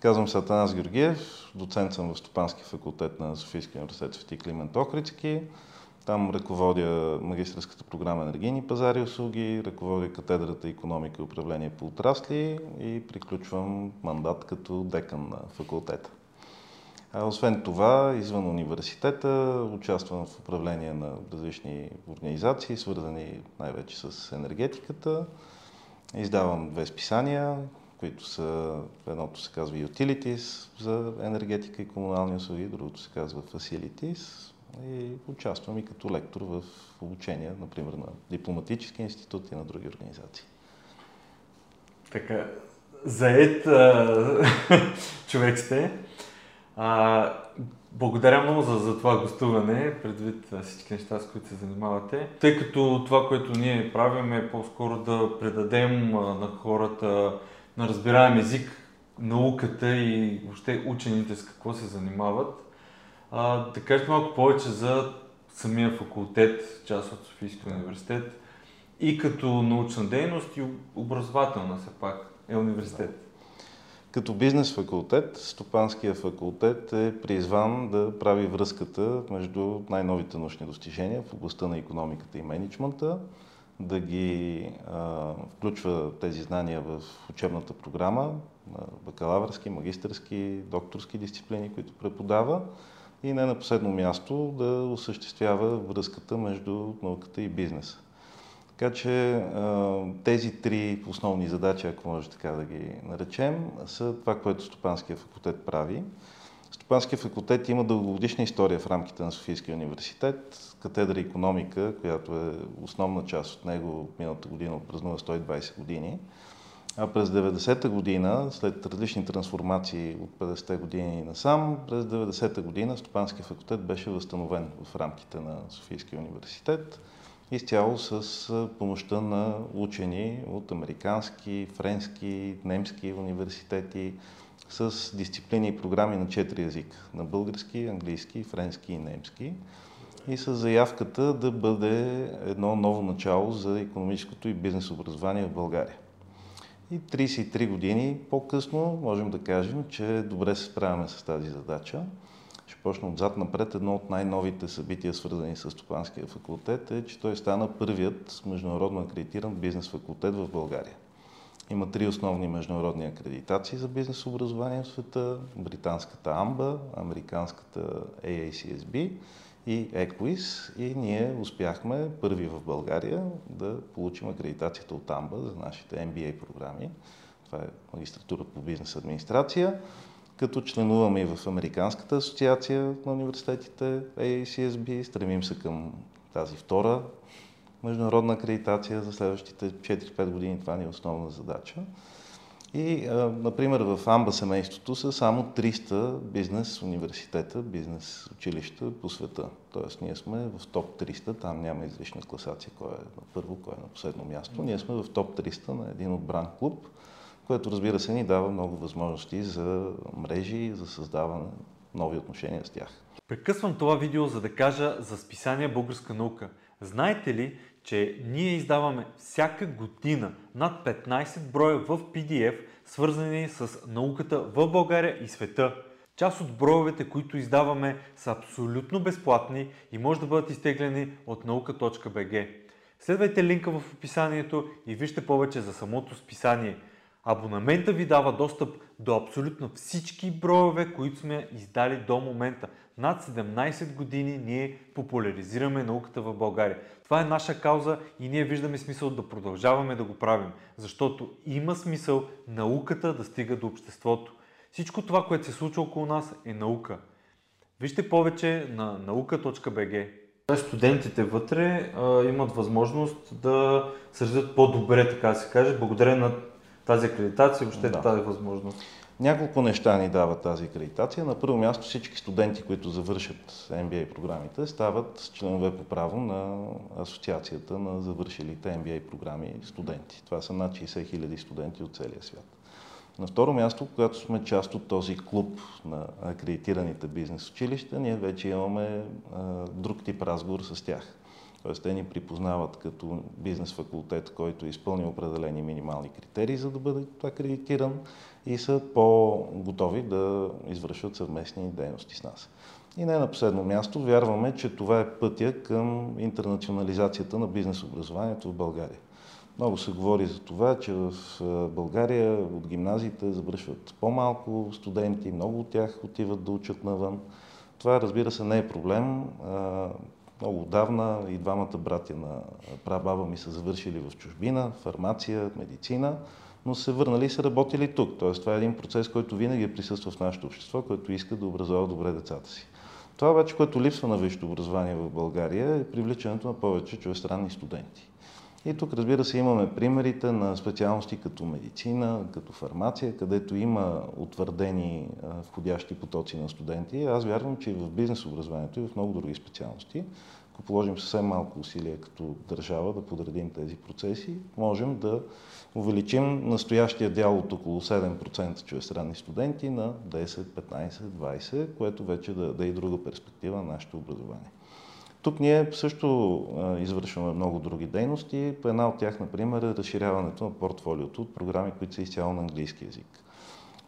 Казвам се Атанас Георгиев, доцент съм в Стопански факултет на Софийския университет Свети Климент Охридски. Там ръководя магистрската програма Енергийни пазари и услуги, ръководя катедрата економика и управление по отрасли и приключвам мандат като декан на факултета. А освен това, извън университета, участвам в управление на различни организации, свързани най-вече с енергетиката. Издавам две списания, които са, едното се казва Utilities за енергетика и комунални услуги, другото се казва Facilities. И участвам и като лектор в обучение, например, на дипломатически институт и на други организации. Така, заед а, човек сте. А, благодаря много за, за това гостуване, предвид всички неща, с които се занимавате. Тъй като това, което ние правим е по-скоро да предадем на хората на разбираем език науката и въобще учените с какво се занимават. А, да кажете малко повече за самия факултет, част от Софийския университет и като научна дейност и образователна все пак е университет. Като бизнес факултет, Стопанския факултет е призван да прави връзката между най-новите научни достижения в областта на економиката и менеджмента, да ги а, включва тези знания в учебната програма, бакалавърски, магистърски, докторски дисциплини, които преподава и не на последно място да осъществява връзката между науката и бизнеса. Така че тези три основни задачи, ако може така да ги наречем, са това, което Стопанския факултет прави. Стопанския факултет има дългогодишна история в рамките на Софийския университет. Катедра економика, която е основна част от него, миналата година отпразнува 120 години. А през 90-та година, след различни трансформации от 50-те години насам, през 90-та година Стопанския факултет беше възстановен в рамките на Софийския университет изцяло с помощта на учени от американски, френски, немски университети с дисциплини и програми на четири езика – на български, английски, френски и немски и с заявката да бъде едно ново начало за економическото и бизнес образование в България. И 33 години по-късно можем да кажем, че добре се справяме с тази задача. Ще почна отзад напред. Едно от най-новите събития, свързани с Стопанския факултет, е, че той стана първият международно акредитиран бизнес факултет в България. Има три основни международни акредитации за бизнес образование в света. Британската AMBA, американската AACSB и EQUIS. И ние успяхме първи в България да получим акредитацията от AMBA за нашите MBA програми. Това е магистратура по бизнес администрация като членуваме и в Американската асоциация на университетите AACSB. Стремим се към тази втора международна акредитация за следващите 4-5 години. Това ни е основна задача. И, например, в Амба семейството са само 300 бизнес университета, бизнес училища по света. Тоест, ние сме в топ 300, там няма излишна класация, кой е на първо, кой е на последно място. Ние сме в топ 300 на един от бранд клуб което разбира се ни дава много възможности за мрежи за създаване нови отношения с тях. Прекъсвам това видео, за да кажа за списание Българска наука. Знаете ли, че ние издаваме всяка година над 15 броя в PDF, свързани с науката в България и света. Част от броевете, които издаваме, са абсолютно безплатни и може да бъдат изтеглени от наука.bg. Следвайте линка в описанието и вижте повече за самото списание – Абонамента ви дава достъп до абсолютно всички броеве, които сме издали до момента. Над 17 години ние популяризираме науката в България. Това е наша кауза и ние виждаме смисъл да продължаваме да го правим, защото има смисъл науката да стига до обществото. Всичко това, което се случва около нас е наука. Вижте повече на наука.bg. Студентите вътре а, имат възможност да развият по-добре, така да се каже, благодарение на тази акредитация, въобще да. тази възможност? Няколко неща ни дава тази акредитация. На първо място всички студенти, които завършат MBA програмите, стават членове по право на Асоциацията на завършилите MBA програми студенти. Това са над 60 хиляди студенти от целия свят. На второ място, когато сме част от този клуб на акредитираните бизнес училища, ние вече имаме а, друг тип разговор с тях. Тоест те ни припознават като бизнес факултет, който изпълни определени минимални критерии, за да бъде акредитиран и са по-готови да извършват съвместни дейности с нас. И не на последно място, вярваме, че това е пътя към интернационализацията на бизнес образованието в България. Много се говори за това, че в България от гимназиите завършват по-малко студенти, много от тях отиват да учат навън. Това, разбира се, не е проблем. Много отдавна и двамата братя на прабаба ми са завършили в чужбина, фармация, медицина, но се върнали и са работили тук. Тоест, това е един процес, който винаги е присъства в нашето общество, който иска да образова добре децата си. Това обаче, което липсва на висшето образование в България е привличането на повече чужестранни студенти. И тук, разбира се, имаме примерите на специалности като медицина, като фармация, където има утвърдени входящи потоци на студенти. Аз вярвам, че и в бизнес образованието и в много други специалности, ако положим съвсем малко усилия като държава да подредим тези процеси, можем да увеличим настоящия дял от около 7% чужестранни студенти на 10, 15, 20, което вече да, да е и друга перспектива на нашето образование. Тук ние също извършваме много други дейности. Една от тях, например, е разширяването на портфолиото от програми, които са изцяло на английски язик.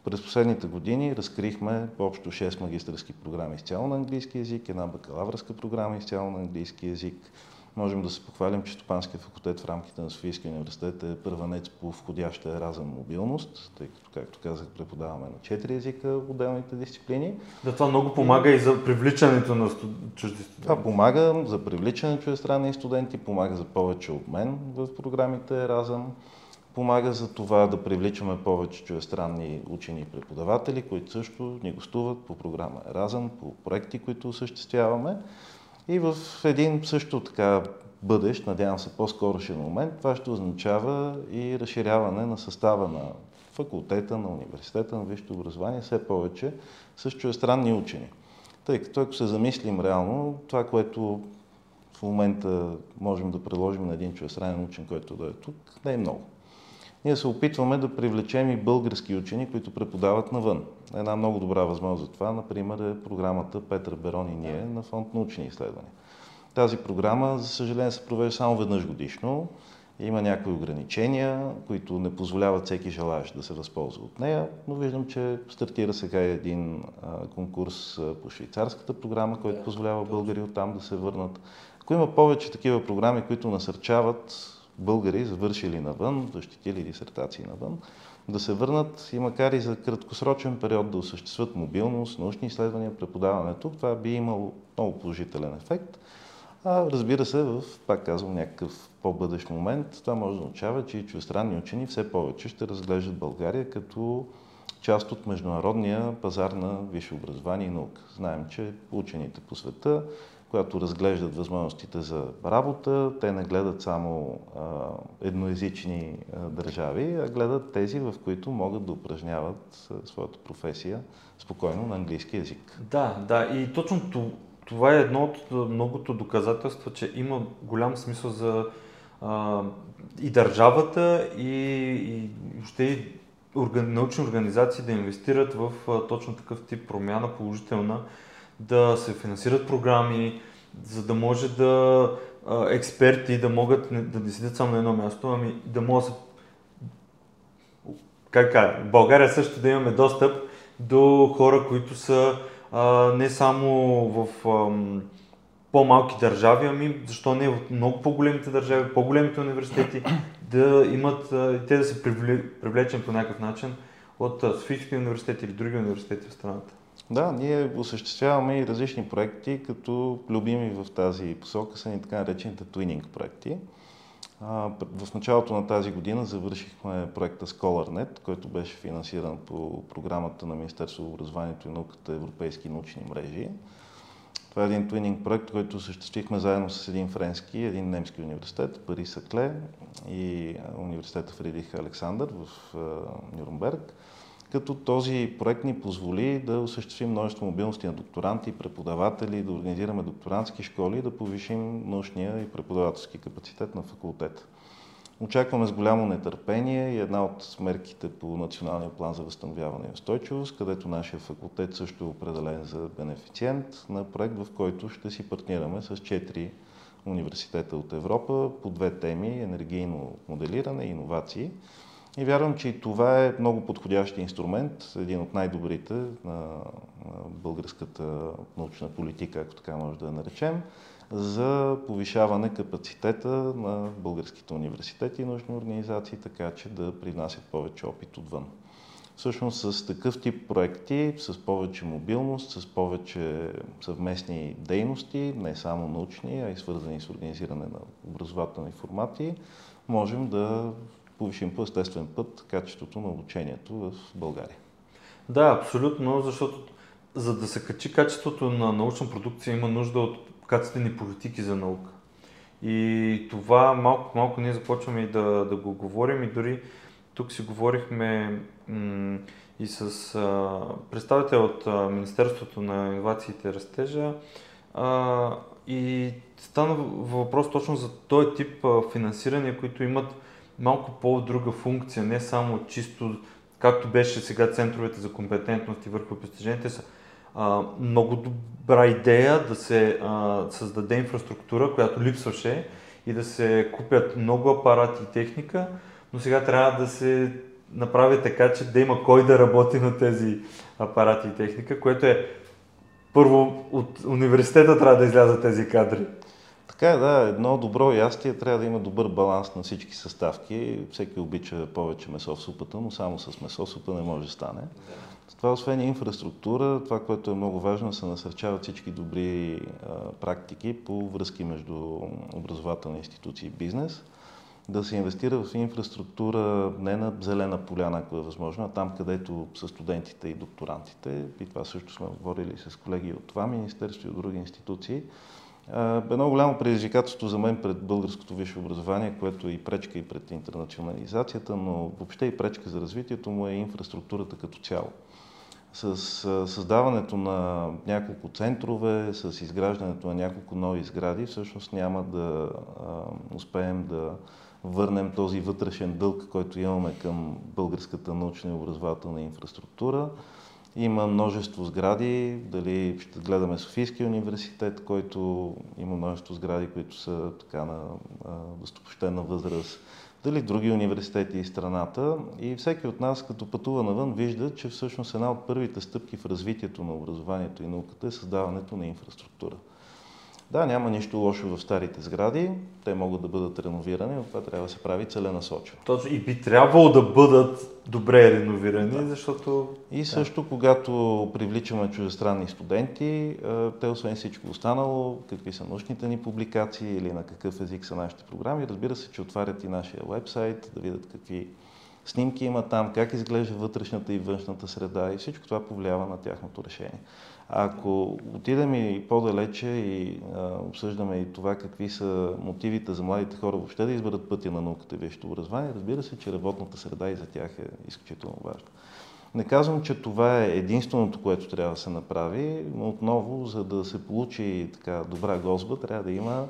През последните години разкрихме общо 6 магистърски програми изцяло на английски язик, една бакалавърска програма изцяло на английски язик, Можем да се похвалим, че Стопанския факултет в рамките на Софийския университет е първанец по входяща еразъм мобилност, тъй като, както казах, преподаваме на четири езика отделните дисциплини. Да, това много помага и за привличането на студ... чужди студенти. Това помага за привличане на чуждестранни студенти, помага за повече обмен в програмите Еразъм, помага за това да привличаме повече чуждестранни учени и преподаватели, които също ни гостуват по програма Еразъм, по проекти, които осъществяваме. И в един също така бъдещ, надявам се по-скорошен момент, това ще означава и разширяване на състава на факултета, на университета, на висшето образование, все повече с чужестранни учени. Тъй като ако се замислим реално, това, което в момента можем да приложим на един чужестранен учен, който да е тук, не е много. Ние се опитваме да привлечем и български учени, които преподават навън. Една много добра възможност за това, например, е програмата Петър Берон и ние на фонд научни изследвания. Тази програма, за съжаление, се провежда само веднъж годишно. Има някои ограничения, които не позволяват всеки желаящ да се възползва от нея, но виждам, че стартира сега един конкурс по швейцарската програма, който позволява българи оттам да се върнат. Ако има повече такива програми, които насърчават българи, завършили навън, защитили дисертации навън, да се върнат и макар и за краткосрочен период да осъществят мобилност, научни изследвания, преподаване тук, това би имало много положителен ефект. А разбира се, в, пак казвам, някакъв по-бъдещ момент, това може да означава, че и чуждестранни учени все повече ще разглеждат България като част от международния пазар на висше образование и наука. Знаем, че учените по света когато разглеждат възможностите за работа, те не гледат само а, едноязични а, държави, а гледат тези, в които могат да упражняват своята професия спокойно на английски язик. Да, да, и точно това е едно от многото доказателства, че има голям смисъл за а, и държавата, и, и въобще и орган, научни организации да инвестират в а, точно такъв тип промяна положителна да се финансират програми, за да може да експерти да могат да не седят само на едно място, ами да могат да се... Как в България също да имаме достъп до хора, които са а, не само в а, по-малки държави, ами защо не в много по-големите държави, по-големите университети, да имат, а, те да се привлечем по някакъв начин от Софийския университет или други университети в страната. Да, ние осъществяваме и различни проекти, като любими в тази посока са ни така наречените твининг проекти. В началото на тази година завършихме проекта ScholarNet, който беше финансиран по програмата на Министерство на образованието и науката Европейски научни мрежи. Това е един твининг проект, който осъществихме заедно с един френски и един немски университет, Пари Сакле и университета Фридрих Александър в Нюрнберг като този проект ни позволи да осъществим множество мобилности на докторанти, преподаватели, да организираме докторантски школи и да повишим научния и преподавателски капацитет на факултета. Очакваме с голямо нетърпение и една от мерките по Националния план за възстановяване и устойчивост, където нашия факултет също е определен за бенефициент на проект, в който ще си партнираме с четири университета от Европа по две теми енергийно моделиране и иновации. И вярвам, че и това е много подходящ инструмент, един от най-добрите на българската научна политика, ако така може да я наречем, за повишаване капацитета на българските университети и научни организации, така че да принасят повече опит отвън. Всъщност с такъв тип проекти, с повече мобилност, с повече съвместни дейности, не само научни, а и свързани с организиране на образователни формати, можем да повишим по естествен път качеството на обучението в България. Да, абсолютно, защото за да се качи качеството на научна продукция има нужда от качествени политики за наука. И това малко малко ние започваме и да, да го говорим и дори тук си говорихме м- и с а, представител от а, Министерството на инновациите и растежа а, и стана въпрос точно за този тип а, финансиране, които имат малко по-друга функция, не само чисто, както беше сега центровете за компетентност и върху постиженията са а, много добра идея да се а, създаде инфраструктура, която липсваше и да се купят много апарати и техника, но сега трябва да се направи така, че да има кой да работи на тези апарати и техника, което е първо от университета трябва да излязат тези кадри. Така е, да, едно добро ястие трябва да има добър баланс на всички съставки. Всеки обича повече месо в супата, но само с месо супа не може да стане. Да. Това освен инфраструктура, това, което е много важно, се насърчават всички добри а, практики по връзки между образователни институции и бизнес. Да се инвестира в инфраструктура не на зелена поляна, ако е възможно, а там, където са студентите и докторантите. И това също сме говорили с колеги от това министерство и от други институции Едно голямо предизвикателство за мен пред българското висше образование, което е и пречка и пред интернационализацията, но въобще и пречка за развитието му е инфраструктурата като цяло. С създаването на няколко центрове, с изграждането на няколко нови сгради, всъщност няма да успеем да върнем този вътрешен дълг, който имаме към българската научна и образователна инфраструктура. Има множество сгради, дали ще гледаме Софийския университет, който има множество сгради, които са така на достопощена възраст, дали други университети и страната. И всеки от нас, като пътува навън, вижда, че всъщност една от първите стъпки в развитието на образованието и науката е създаването на инфраструктура. Да, няма нищо лошо в старите сгради, те могат да бъдат реновирани, но това трябва да се прави целенасочено. Точно и би трябвало да бъдат добре реновирани, да. защото... И също, да. когато привличаме чуждестранни студенти, те освен всичко останало, какви са научните ни публикации или на какъв език са нашите програми, разбира се, че отварят и нашия вебсайт, да видят какви снимки има там, как изглежда вътрешната и външната среда и всичко това повлиява на тяхното решение. Ако отидем и по-далече и а, обсъждаме и това какви са мотивите за младите хора въобще да изберат пътя на науката и висшето образование, разбира се, че работната среда и за тях е изключително важна. Не казвам, че това е единственото, което трябва да се направи, но отново, за да се получи така добра гозба, трябва да има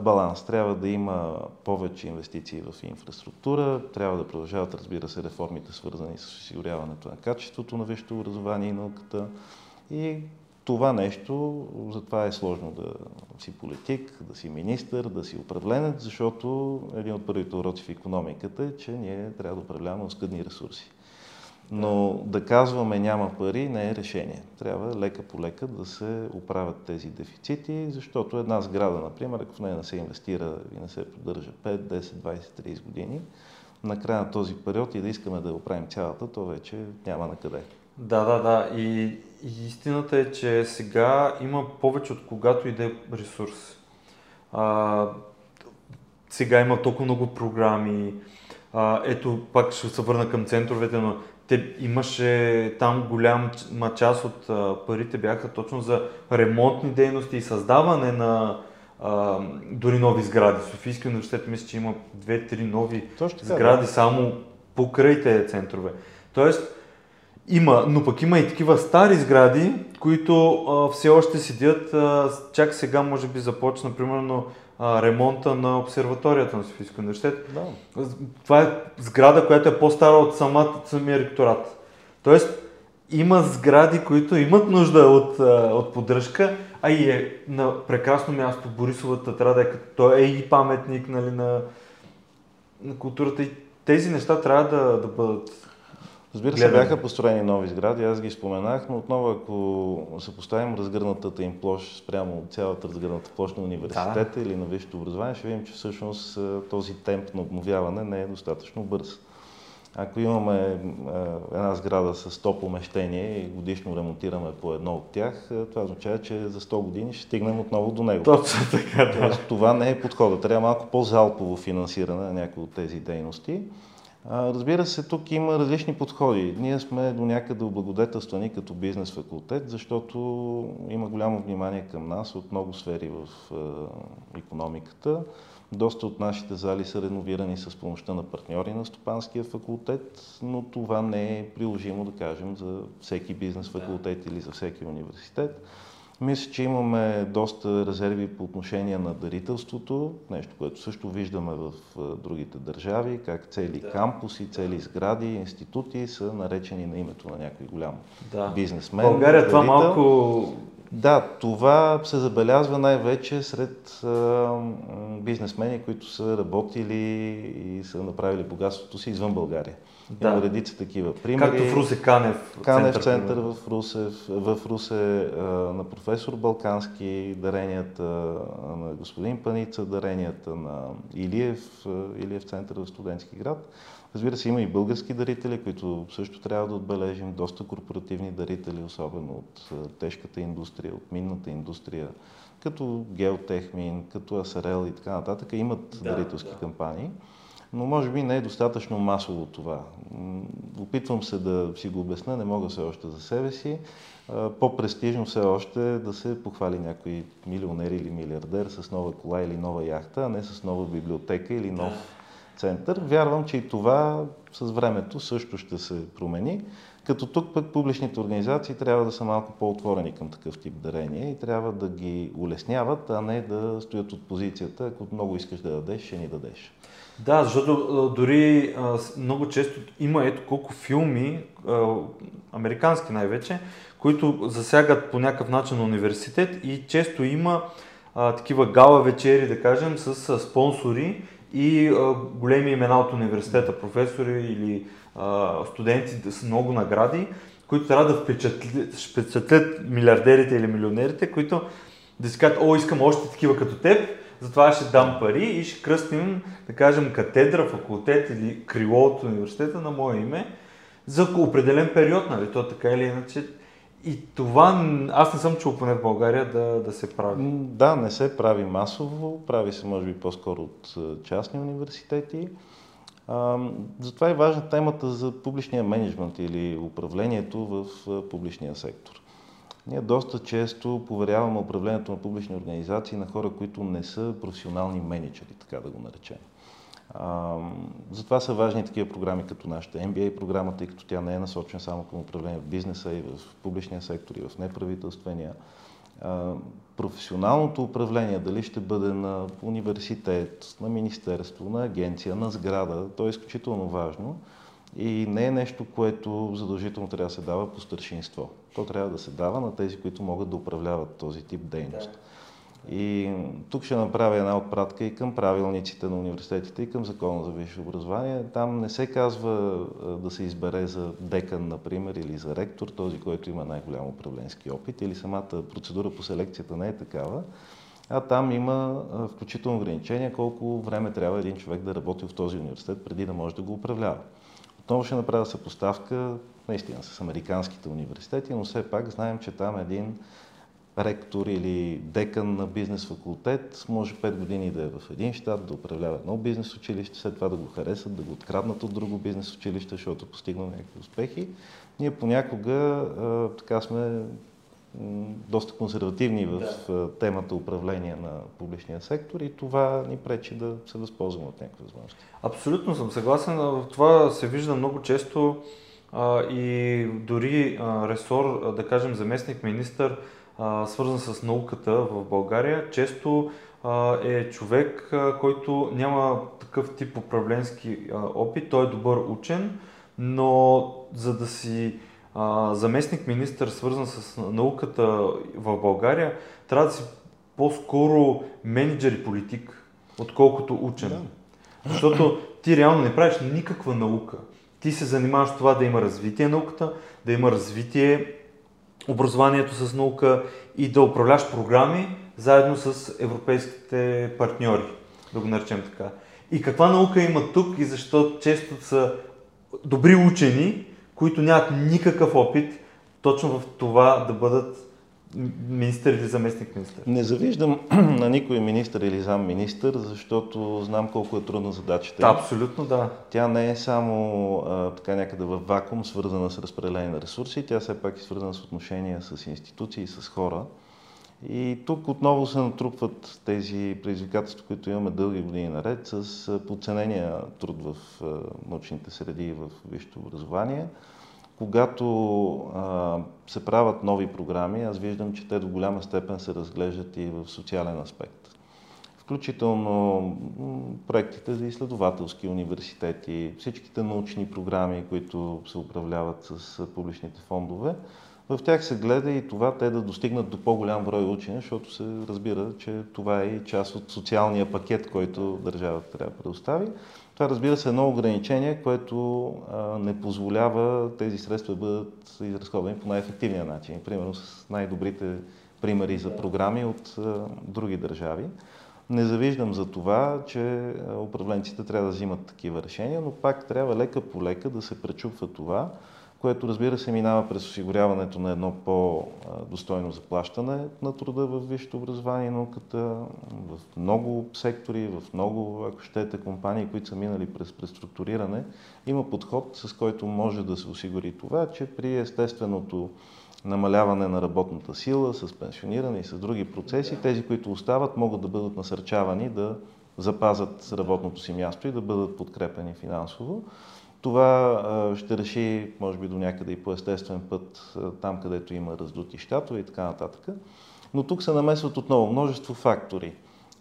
баланс. Трябва да има повече инвестиции в инфраструктура, трябва да продължават, разбира се, реформите, свързани с осигуряването на качеството на висшето образование и науката. И това нещо, затова е сложно да си политик, да си министър, да си управленец, защото един от първите уроци в економиката е, че ние трябва да управляваме оскъдни ресурси. Но да казваме няма пари не е решение. Трябва лека по лека да се оправят тези дефицити, защото една сграда, например, ако в нея не се инвестира и не се поддържа 5, 10, 20, 30 години, на края на този период и да искаме да оправим цялата, то вече няма на къде. Да, да, да. И истината е, че сега има повече от когато и да е ресурс. А, сега има толкова много програми. А, ето, пак ще се върна към центровете, но те имаше там голяма част от а, парите бяха точно за ремонтни дейности и създаване на а, дори нови сгради. Софийски университет мисля, че има две-три нови Точно сгради да. само покрай тези центрове. Тоест, има, но пък има и такива стари сгради, които а, все още седят, а, чак сега може би започна, примерно, а, ремонта на обсерваторията на Софийския университет. Да. Това е сграда, която е по-стара от самата, самия ректорат. Тоест, има сгради, които имат нужда от, от поддръжка, а и е на прекрасно място. Борисовата трябва да е като той е и паметник нали, на, на културата. И тези неща трябва да, да бъдат Разбира се, бяха построени нови сгради, аз ги споменах, но отново ако съпоставим разгърнатата им площ спрямо цялата разгърната площ на университета да. или на висшето образование, ще видим, че всъщност този темп на обновяване не е достатъчно бърз. Ако имаме една сграда с 100 помещения и годишно ремонтираме по едно от тях, това означава, че за 100 години ще стигнем отново до него. Точно така, да. Това не е подхода. Трябва малко по-залпово финансиране на някои от тези дейности. Разбира се, тук има различни подходи. Ние сме до някъде облагодетелствани като бизнес факултет, защото има голямо внимание към нас от много сфери в економиката. Доста от нашите зали са реновирани с помощта на партньори на Стопанския факултет, но това не е приложимо, да кажем, за всеки бизнес факултет или за всеки университет. Мисля, че имаме доста резерви по отношение на дарителството, нещо, което също виждаме в другите държави, как цели да. кампуси, цели сгради, институти са наречени на името на някой голям да. бизнесмен. България това малко да, това се забелязва най-вече сред а, бизнесмени, които са работили и са направили богатството си извън България. Да. Има редица такива примери. Както в Русе Канев. Канев център, център в Русе, в Русе а, на професор Балкански, даренията на господин Паница, даренията на Илиев, Илиев център в студентски град. Разбира се, има и български дарители, които също трябва да отбележим. Доста корпоративни дарители, особено от тежката индустрия, от минната индустрия, като Геотехмин, като Асарел и така нататък, имат да, дарителски да. кампании. Но може би не е достатъчно масово това. Опитвам се да си го обясна, не мога все още за себе си. По-престижно все още е да се похвали някой милионер или милиардер с нова кола или нова яхта, а не с нова библиотека или нов център. Вярвам, че и това с времето също ще се промени. Като тук пък публичните организации трябва да са малко по-отворени към такъв тип дарения и трябва да ги улесняват, а не да стоят от позицията, ако много искаш да дадеш, ще ни дадеш. Да, защото дори много често има ето колко филми, американски най-вече, които засягат по някакъв начин университет и често има а, такива гала вечери, да кажем, с спонсори и а, големи имена от университета, професори или а, студенти с много награди, които трябва да впечатлят, впечатлят милиардерите или милионерите, които да си кажат, о, искам още такива като теб, затова ще дам пари и ще кръстим, да кажем, катедра, факултет или крило от университета на мое име за определен период, нали? То така или иначе и това аз не съм чул поне в България да, да се прави. Да, не се прави масово, прави се може би по-скоро от частни университети. А, затова е важна темата за публичния менеджмент или управлението в публичния сектор. Ние доста често поверяваме управлението на публични организации на хора, които не са професионални менеджери, така да го наречем. Затова са важни такива програми като нашата MBA програма, тъй като тя не е насочена само към управление в бизнеса и в публичния сектор и в неправителствения. Професионалното управление, дали ще бъде на университет, на министерство, на агенция, на сграда, то е изключително важно и не е нещо, което задължително трябва да се дава по старшинство. То трябва да се дава на тези, които могат да управляват този тип дейност. Да. И тук ще направя една отпратка и към правилниците на университетите и към закона за висше образование. Там не се казва да се избере за декан, например, или за ректор, този, който има най-голям управленски опит, или самата процедура по селекцията не е такава. А там има включително ограничения колко време трябва един човек да работи в този университет преди да може да го управлява. Отново ще направя съпоставка наистина с американските университети, но все пак знаем, че там един ректор или декан на бизнес факултет може 5 години да е в един щат, да управлява едно бизнес училище, след това да го харесат, да го откраднат от друго бизнес училище, защото постигна някакви успехи. Ние понякога а, така сме доста консервативни в да. темата управление на публичния сектор и това ни пречи да се възползваме от някакви възможности. Абсолютно съм съгласен. Това се вижда много често а, и дори а, ресор, да кажем заместник министър, свързан с науката в България, често е човек, който няма такъв тип управленски опит. Той е добър учен, но за да си заместник министър, свързан с науката в България, трябва да си по-скоро менеджер и политик, отколкото учен. Да. Защото ти реално не правиш никаква наука. Ти се занимаваш с това да има развитие науката, да има развитие образованието с наука и да управляш програми заедно с европейските партньори, да го наречем така. И каква наука има тук и защо често са добри учени, които нямат никакъв опит точно в това да бъдат министър или заместник министър? Не завиждам на никой министър или зам министър, защото знам колко е трудна задачата. Да, абсолютно да. Тя не е само а, така някъде в вакуум, свързана с разпределение на ресурси, тя все пак е свързана с отношения с институции, с хора. И тук отново се натрупват тези предизвикателства, които имаме дълги години наред, с подценения труд в научните среди и в висшето образование. Когато а, се правят нови програми, аз виждам, че те до голяма степен се разглеждат и в социален аспект. Включително проектите за изследователски университети, всичките научни програми, които се управляват с публичните фондове, в тях се гледа и това те да достигнат до по-голям брой учени, защото се разбира, че това е и част от социалния пакет, който държавата трябва да предостави. Това разбира се е едно ограничение, което а, не позволява тези средства да бъдат изразходени по най-ефективния начин. Примерно с най-добрите примери за програми от а, други държави. Не завиждам за това, че управленците трябва да взимат такива решения, но пак трябва лека по лека да се пречупва това, което разбира се минава през осигуряването на едно по-достойно заплащане на труда в висшето образование и науката, в много сектори, в много, ако щете, компании, които са минали през преструктуриране, има подход, с който може да се осигури това, че при естественото намаляване на работната сила, с пенсиониране и с други процеси, тези, които остават, могат да бъдат насърчавани да запазят работното си място и да бъдат подкрепени финансово. Това ще реши, може би, до някъде и по естествен път, там където има раздути щатове и така нататък. Но тук се намесват отново множество фактори.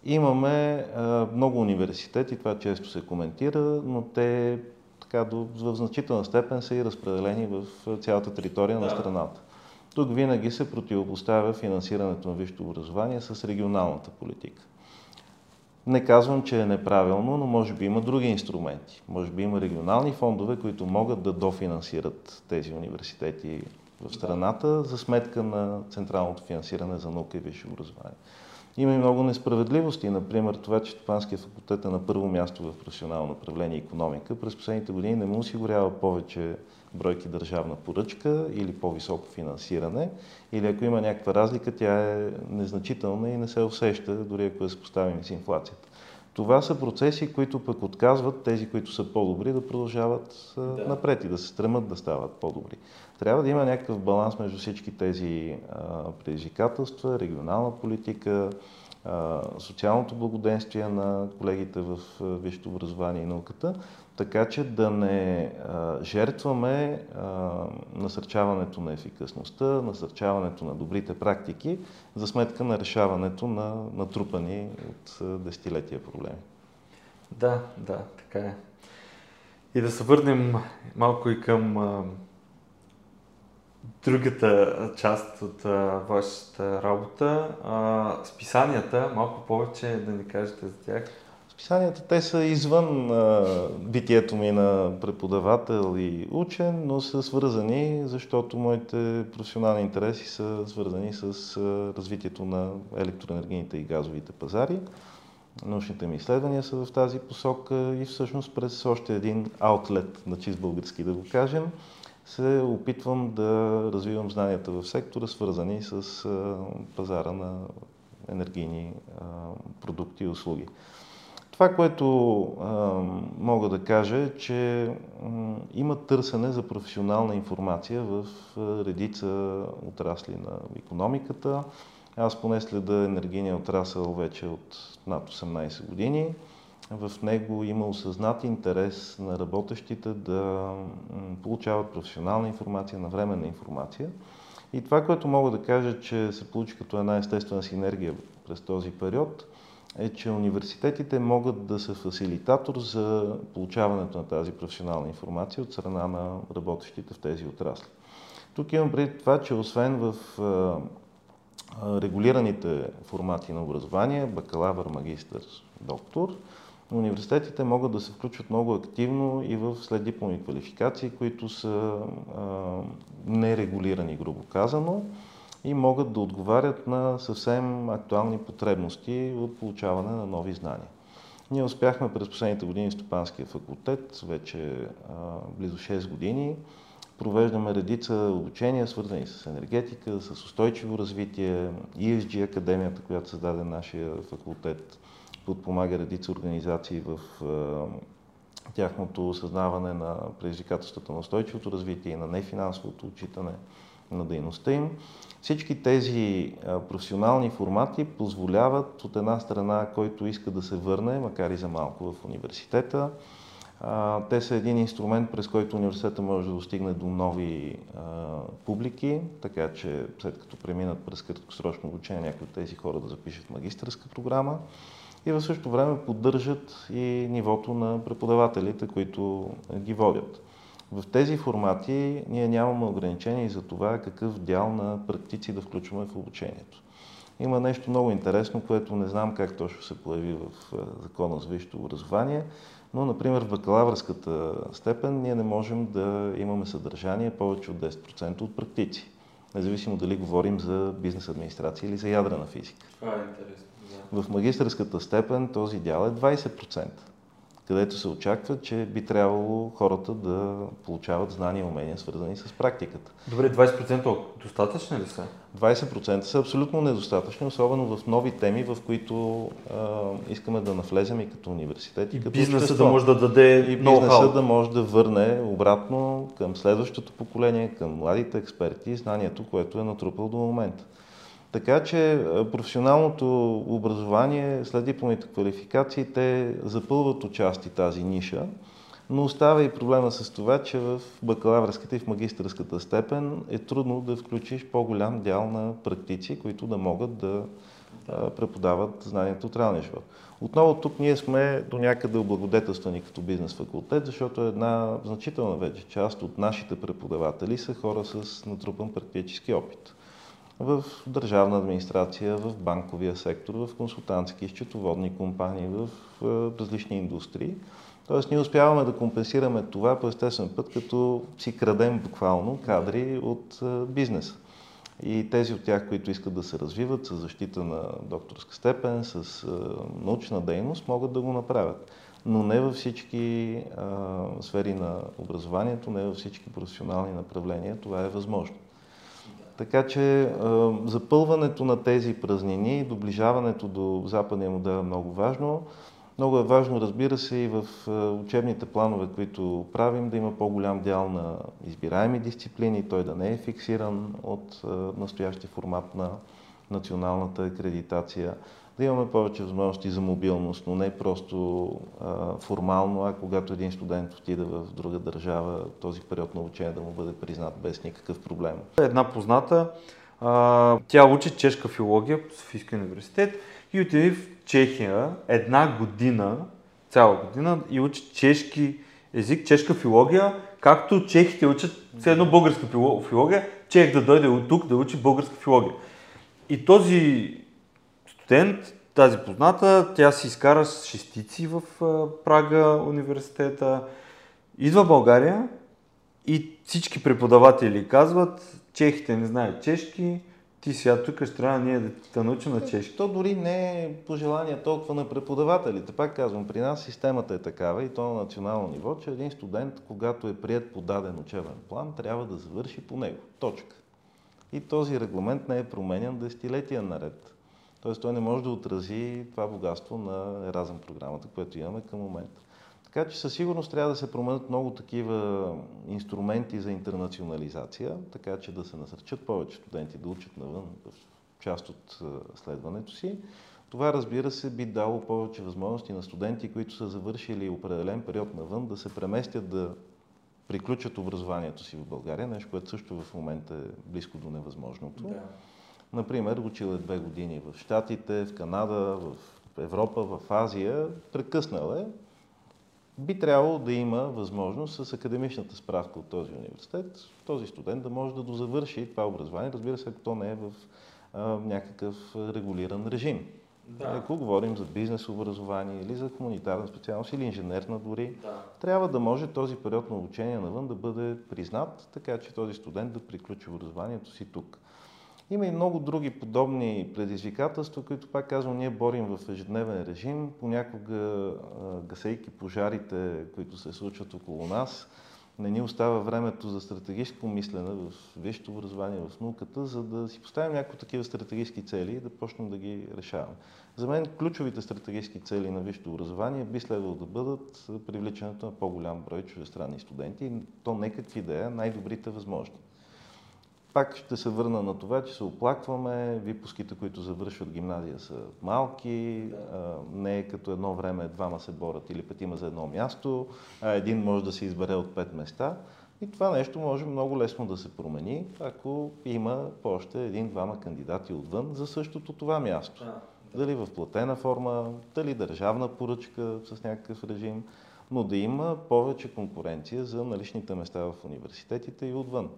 Имаме много университети, това често се коментира, но те така, в значителна степен са и разпределени в цялата територия на страната. Тук винаги се противопоставя финансирането на висшето образование с регионалната политика. Не казвам, че е неправилно, но може би има други инструменти. Може би има регионални фондове, които могат да дофинансират тези университети в страната за сметка на централното финансиране за наука и висше образование. Има и много несправедливости. Например, това, че Стопанския факултет е на първо място в професионално направление економика, през последните години не му осигурява повече бройки държавна поръчка или по-високо финансиране, или ако има някаква разлика, тя е незначителна и не се усеща, дори ако я съпоставим с инфлацията. Това са процеси, които пък отказват тези, които са по-добри, да продължават да. напред и да се стремат да стават по-добри. Трябва да има някакъв баланс между всички тези а, предизвикателства, регионална политика, социалното благоденствие на колегите в висшето образование и науката, така че да не жертваме насърчаването на ефикасността, насърчаването на добрите практики за сметка на решаването на натрупани от десетилетия проблеми. Да, да, така е. И да се върнем малко и към другата част от а, вашата работа, а, списанията, малко повече да ни кажете за тях. Списанията, те са извън а, битието ми на преподавател и учен, но са свързани, защото моите професионални интереси са свързани с а, развитието на електроенергийните и газовите пазари. Научните ми изследвания са в тази посока и всъщност през още един аутлет на чист български да го кажем, се опитвам да развивам знанията в сектора, свързани с пазара на енергийни продукти и услуги. Това, което мога да кажа е, че има търсене за професионална информация в редица отрасли на економиката. Аз поне следа енергийния отрасъл вече от над 18 години. В него има осъзнат интерес на работещите да получават професионална информация, навременна информация. И това, което мога да кажа, че се получи като една естествена синергия през този период – е, че университетите могат да са фасилитатор за получаването на тази професионална информация от страна на работещите в тези отрасли. Тук имам преди това, че освен в регулираните формати на образование, бакалавър, магистър, доктор, университетите могат да се включват много активно и в следдипломни квалификации, които са а, нерегулирани, грубо казано, и могат да отговарят на съвсем актуални потребности от получаване на нови знания. Ние успяхме през последните години в Стопанския факултет, вече а, близо 6 години, провеждаме редица обучения, свързани с енергетика, с устойчиво развитие, ESG Академията, която създаде нашия факултет, подпомага редица организации в тяхното осъзнаване на предизвикателствата на устойчивото развитие и на нефинансовото отчитане на дейността им. Всички тези професионални формати позволяват от една страна, който иска да се върне, макар и за малко в университета, те са един инструмент, през който университета може да достигне до нови публики, така че след като преминат през краткосрочно обучение, някои от тези хора да запишат магистърска програма и в същото време поддържат и нивото на преподавателите, които ги водят. В тези формати ние нямаме ограничения за това какъв дял на практици да включваме в обучението. Има нещо много интересно, което не знам как точно се появи в Закона за висшето образование, но, например, в бакалавърската степен ние не можем да имаме съдържание повече от 10% от практици. Независимо дали говорим за бизнес администрация или за ядрена физика. Това е интересно. В магистърската степен този дял е 20% където се очаква, че би трябвало хората да получават знания и умения, свързани с практиката. Добре, 20% достатъчни ли са? 20% са абсолютно недостатъчни, особено в нови теми, в които а, искаме да навлезем и като университет. И, и като бизнеса общество. да може да даде И бизнеса да може да върне обратно към следващото поколение, към младите експерти, знанието, което е натрупал до момента. Така че професионалното образование, след дипломните квалификации, те запълват отчасти тази ниша, но остава и проблема с това, че в бакалавърската и в магистърската степен е трудно да включиш по-голям дял на практици, които да могат да преподават знанието от реалния живот. Отново тук ние сме до някъде облагодетелствани като бизнес факултет, защото една значителна вече част от нашите преподаватели са хора с натрупан практически опит в държавна администрация, в банковия сектор, в консултантски, счетоводни компании, в различни индустрии. Тоест ние успяваме да компенсираме това по естествен път, като си крадем буквално кадри от бизнеса. И тези от тях, които искат да се развиват с защита на докторска степен, с научна дейност, могат да го направят. Но не във всички а, сфери на образованието, не във всички професионални направления това е възможно. Така че запълването на тези празнини, доближаването до западния модел е много важно. Много е важно, разбира се, и в учебните планове, които правим, да има по-голям дял на избираеми дисциплини, той да не е фиксиран от настоящия формат на националната акредитация да имаме повече възможности за мобилност, но не просто а, формално, а когато един студент отиде в друга държава, този период на обучение да му бъде признат без никакъв проблем. Една позната, а, тя учи чешка филология в Софийския университет и отиде в Чехия една година, цяла година и учи чешки език, чешка филология, както чехите учат все едно българска филология, чех да дойде тук да учи българска филология. И този студент, тази позната, тя си изкара с шестици в Прага университета, идва в България и всички преподаватели казват, чехите не знаят чешки, ти сега тук ще трябва ние да те научим на чешки. То дори не е пожелание толкова на преподавателите. Пак казвам, при нас системата е такава и то на национално ниво, че един студент, когато е прият по даден учебен план, трябва да завърши по него. Точка. И този регламент не е променен десетилетия наред. Тоест той не може да отрази това богатство на Еразъм програмата, което имаме към момента. Така че със сигурност трябва да се променят много такива инструменти за интернационализация, така че да се насърчат повече студенти да учат навън в част от следването си. Това, разбира се, би дало повече възможности на студенти, които са завършили определен период навън, да се преместят да приключат образованието си в България, нещо, което също в момента е близко до невъзможното. Да. Например, учил е две години в Штатите, в Канада, в Европа, в Азия, прекъснал е, би трябвало да има възможност с академичната справка от този университет, този студент да може да дозавърши това образование, разбира се, ако то не е в а, някакъв регулиран режим. Да. Ако говорим за бизнес образование или за хуманитарна специалност или инженерна дори, да. трябва да може този период на обучение навън да бъде признат, така че този студент да приключи образованието си тук. Има и много други подобни предизвикателства, които, пак казвам, ние борим в ежедневен режим. Понякога, гасейки пожарите, които се случват около нас, не ни остава времето за стратегическо мислене в висшето образование, в науката, за да си поставим някакви такива стратегически цели и да почнем да ги решаваме. За мен ключовите стратегически цели на висшето образование би следвало да бъдат привличането на по-голям брой чуждестранни студенти, то не какви да е, най-добрите възможни. Пак ще се върна на това, че се оплакваме, випуските, които завършват гимназия са малки, да. не е като едно време двама се борят или петима за едно място, а един може да се избере от пет места. И това нещо може много лесно да се промени, ако има по още един-двама кандидати отвън за същото това място. Да. Дали в платена форма, дали държавна поръчка с някакъв режим, но да има повече конкуренция за наличните места в университетите и отвън.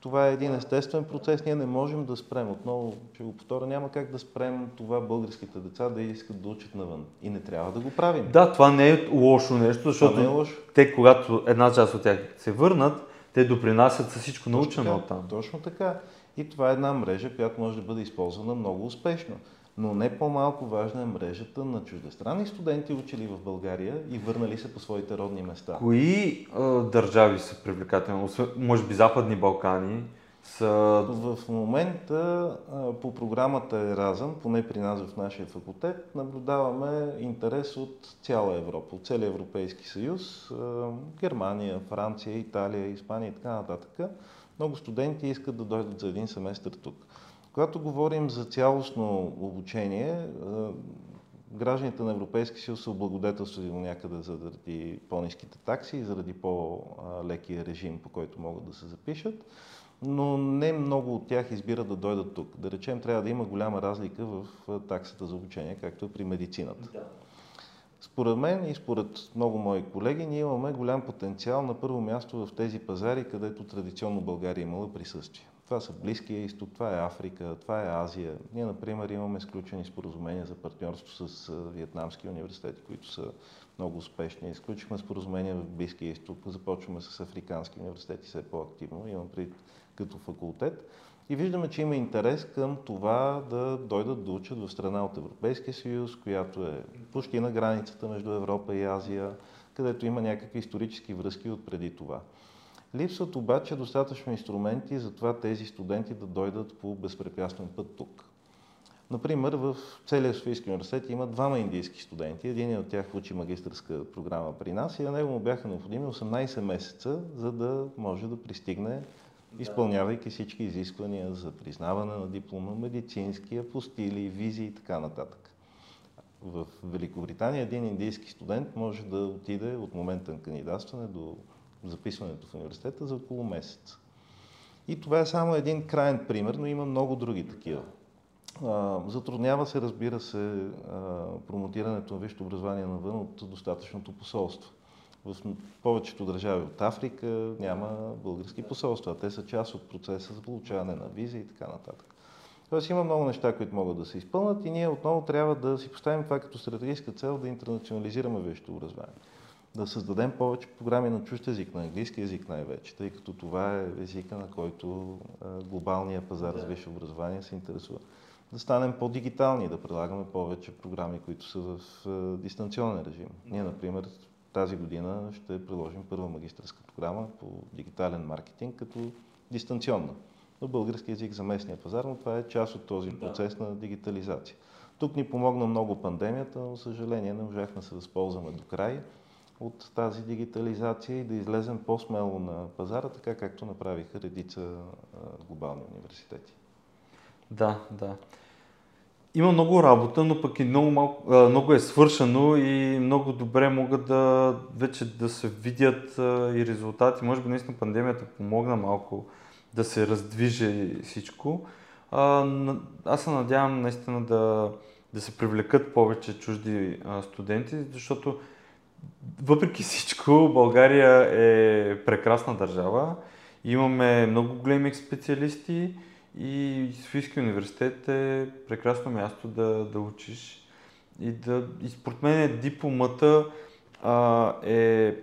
Това е един естествен процес, ние не можем да спрем. Отново ще го повторя, няма как да спрем това българските деца да искат да учат навън. И не трябва да го правим. Да, това не е лошо нещо, защото е лошо. те, когато една част от тях се върнат, те допринасят с всичко научено от там. Точно така. И това е една мрежа, която може да бъде използвана много успешно но не по-малко важна е мрежата на чуждестранни студенти, учили в България и върнали се по своите родни места. Кои а, държави са привлекателни? Може би Западни Балкани? Са... В момента а, по програмата Еразъм, поне при нас в нашия факултет, наблюдаваме интерес от цяла Европа, от целия Европейски съюз, а, Германия, Франция, Италия, Испания и така нататък. Много студенти искат да дойдат за един семестър тук. Когато говорим за цялостно обучение, гражданите на Европейския съюз са облагодетелствали до някъде заради по-низките такси и заради по-лекия режим, по който могат да се запишат, но не много от тях избират да дойдат тук. Да речем, трябва да има голяма разлика в таксата за обучение, както е при медицината. Да. Според мен и според много мои колеги, ние имаме голям потенциал на първо място в тези пазари, където традиционно България е имала присъствие. Това са Близкия изток, това е Африка, това е Азия. Ние, например, имаме сключени споразумения за партньорство с вьетнамски университети, които са много успешни. Изключихме споразумения в Близкия изток, започваме с африкански университети все по-активно, имам пред като факултет. И виждаме, че има интерес към това да дойдат да учат в страна от Европейския съюз, която е почти на границата между Европа и Азия, където има някакви исторически връзки от преди това. Липсват обаче достатъчно инструменти за това тези студенти да дойдат по безпрепятствен път тук. Например, в целия Софийски университет има двама индийски студенти. Един от тях учи магистърска програма при нас и на него му бяха необходими 18 месеца, за да може да пристигне, изпълнявайки всички изисквания за признаване на диплома, медицински, апостили, визи и така нататък. В Великобритания един индийски студент може да отиде от момента на кандидатстване до записването в университета за около месец. И това е само един крайен пример, но има много други такива. Затруднява се, разбира се, промотирането на висшето образование навън от достатъчното посолство. В повечето държави от Африка няма български посолства, те са част от процеса за получаване на виза и така нататък. Тоест има много неща, които могат да се изпълнят и ние отново трябва да си поставим това като стратегическа цел да интернационализираме висшето образование да създадем повече програми на чужд език, на английски език най-вече, тъй като това е езика, на който глобалния пазар за висше образование се интересува. Да станем по-дигитални, да предлагаме повече програми, които са в дистанционен режим. Ние, например, тази година ще приложим първа магистрска програма по дигитален маркетинг като дистанционна. На български язик за местния пазар, но това е част от този процес на дигитализация. Тук ни помогна много пандемията, но, съжаление, не можахме да се възползваме до край от тази дигитализация и да излезем по-смело на пазара, така както направиха редица глобални университети. Да, да. Има много работа, но пък и много, малко, много е свършено и много добре могат да вече да се видят и резултати. Може би наистина пандемията помогна малко да се раздвижи всичко. Аз се надявам наистина да, да се привлекат повече чужди студенти, защото въпреки всичко, България е прекрасна държава. Имаме много големи специалисти и Софийския университет е прекрасно място да, да учиш. И, да, и според мен дипломата а, е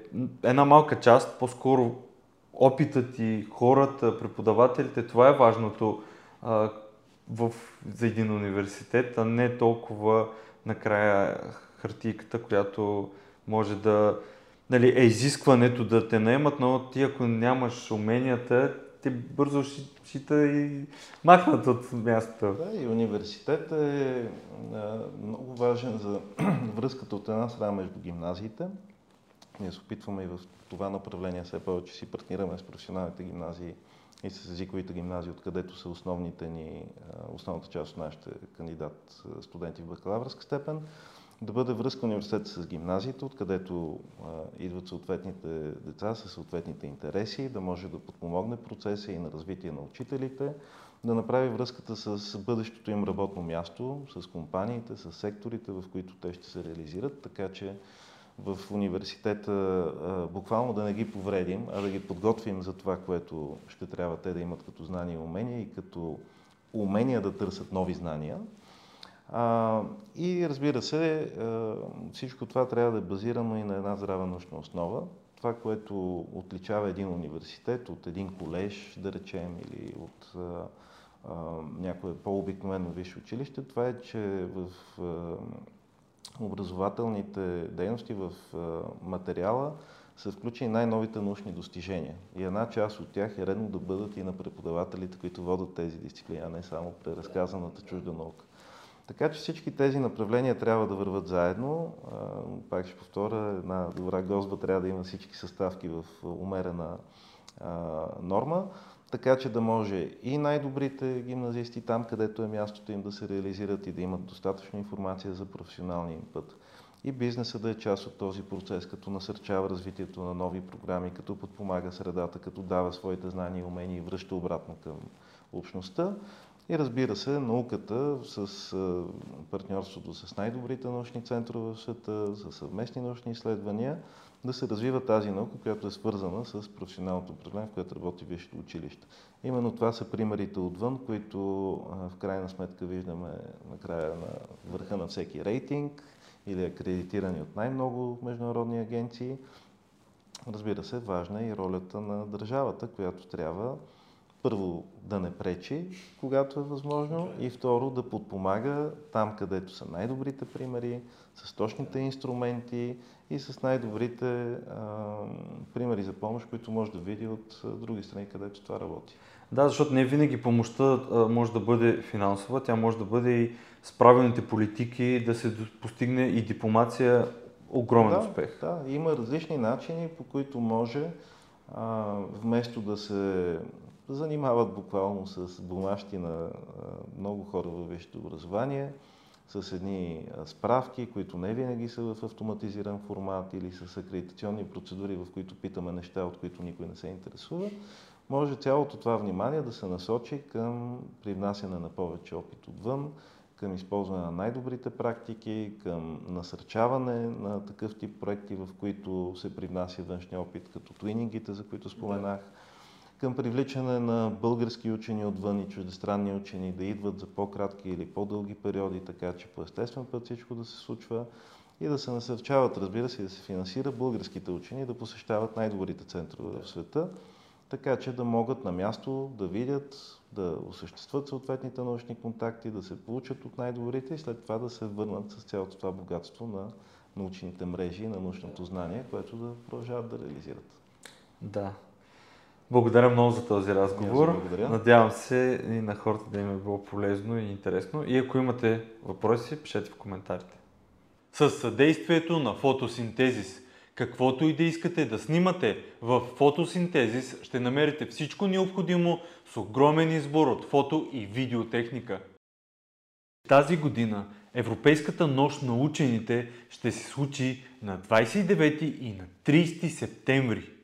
една малка част, по-скоро опитът и хората, преподавателите, това е важното а, в, за един университет, а не толкова накрая хартийката, която може да нали, е изискването да те наемат, но ти ако нямаш уменията, те бързо ще, ще и махнат от мястото. Да, и университет е а, много важен за връзката от една страна между гимназиите. Ние се опитваме и в това направление все повече си партнираме с професионалните гимназии и с езиковите гимназии, откъдето са основните ни, основната част от нашите кандидат студенти в бакалавърска степен да бъде връзка университета с гимназиите, откъдето а, идват съответните деца с съответните интереси, да може да подпомогне процеса и на развитие на учителите, да направи връзката с бъдещото им работно място, с компаниите, с секторите, в които те ще се реализират, така че в университета а, буквално да не ги повредим, а да ги подготвим за това, което ще трябва те да имат като знания и умения и като умения да търсят нови знания. А, и разбира се, а, всичко това трябва да е базирано и на една здрава научна основа. Това, което отличава един университет от един колеж, да речем, или от а, а, някое по-обикновено висше училище, това е, че в а, образователните дейности, в а, материала са включени най-новите научни достижения. И една част от тях е редно да бъдат и на преподавателите, които водят тези дисциплини, а не само преразказаната чужда наука. Така че всички тези направления трябва да върват заедно. Пак ще повторя, една добра гозба трябва да има всички съставки в умерена норма, така че да може и най-добрите гимназисти там, където е мястото им да се реализират и да имат достатъчно информация за професионалния им път. И бизнеса да е част от този процес, като насърчава развитието на нови програми, като подпомага средата, като дава своите знания и умения и връща обратно към общността. И разбира се, науката с партньорството с най-добрите научни центрове в света, с съвместни научни изследвания, да се развива тази наука, която е свързана с професионалното управление, в което работи висшето училище. Именно това са примерите отвън, които в крайна сметка виждаме накрая на върха на всеки рейтинг или акредитирани от най-много международни агенции. Разбира се, важна е и ролята на държавата, която трябва първо да не пречи, когато е възможно, и второ да подпомага там, където са най-добрите примери, с точните инструменти и с най-добрите а, примери за помощ, които може да види от а, други страни, където това работи. Да, защото не винаги помощта а, може да бъде финансова, тя може да бъде и с правилните политики да се постигне и дипломация огромен да, успех. Да, има различни начини, по които може а, вместо да се занимават буквално с бумащина много хора във висшето образование, с едни справки, които не винаги са в автоматизиран формат или с акредитационни процедури, в които питаме неща, от които никой не се интересува, може цялото това внимание да се насочи към привнасяне на повече опит отвън, към използване на най-добрите практики, към насърчаване на такъв тип проекти, в които се привнася външния опит, като твинингите, за които споменах. Да към привличане на български учени отвън и чуждестранни учени да идват за по-кратки или по-дълги периоди, така че по естествен път всичко да се случва и да се насърчават, разбира се, и да се финансира българските учени да посещават най-добрите центрове в света, така че да могат на място да видят, да осъществят съответните научни контакти, да се получат от най-добрите и след това да се върнат с цялото това богатство на научните мрежи и на научното знание, което да продължават да реализират. Да, благодаря много за този разговор. Надявам се и на хората да им е било полезно и интересно. И ако имате въпроси, пишете в коментарите. С съдействието на фотосинтезис. Каквото и да искате да снимате, в фотосинтезис ще намерите всичко необходимо с огромен избор от фото и видеотехника. Тази година Европейската нощ на учените ще се случи на 29 и на 30 септември.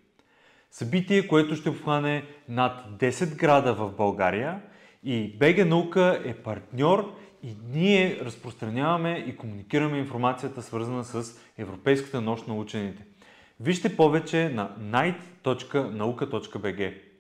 Събитие, което ще обхване над 10 града в България и БГ Наука е партньор и ние разпространяваме и комуникираме информацията, свързана с Европейската нощ на учените. Вижте повече на night.nauka.bg.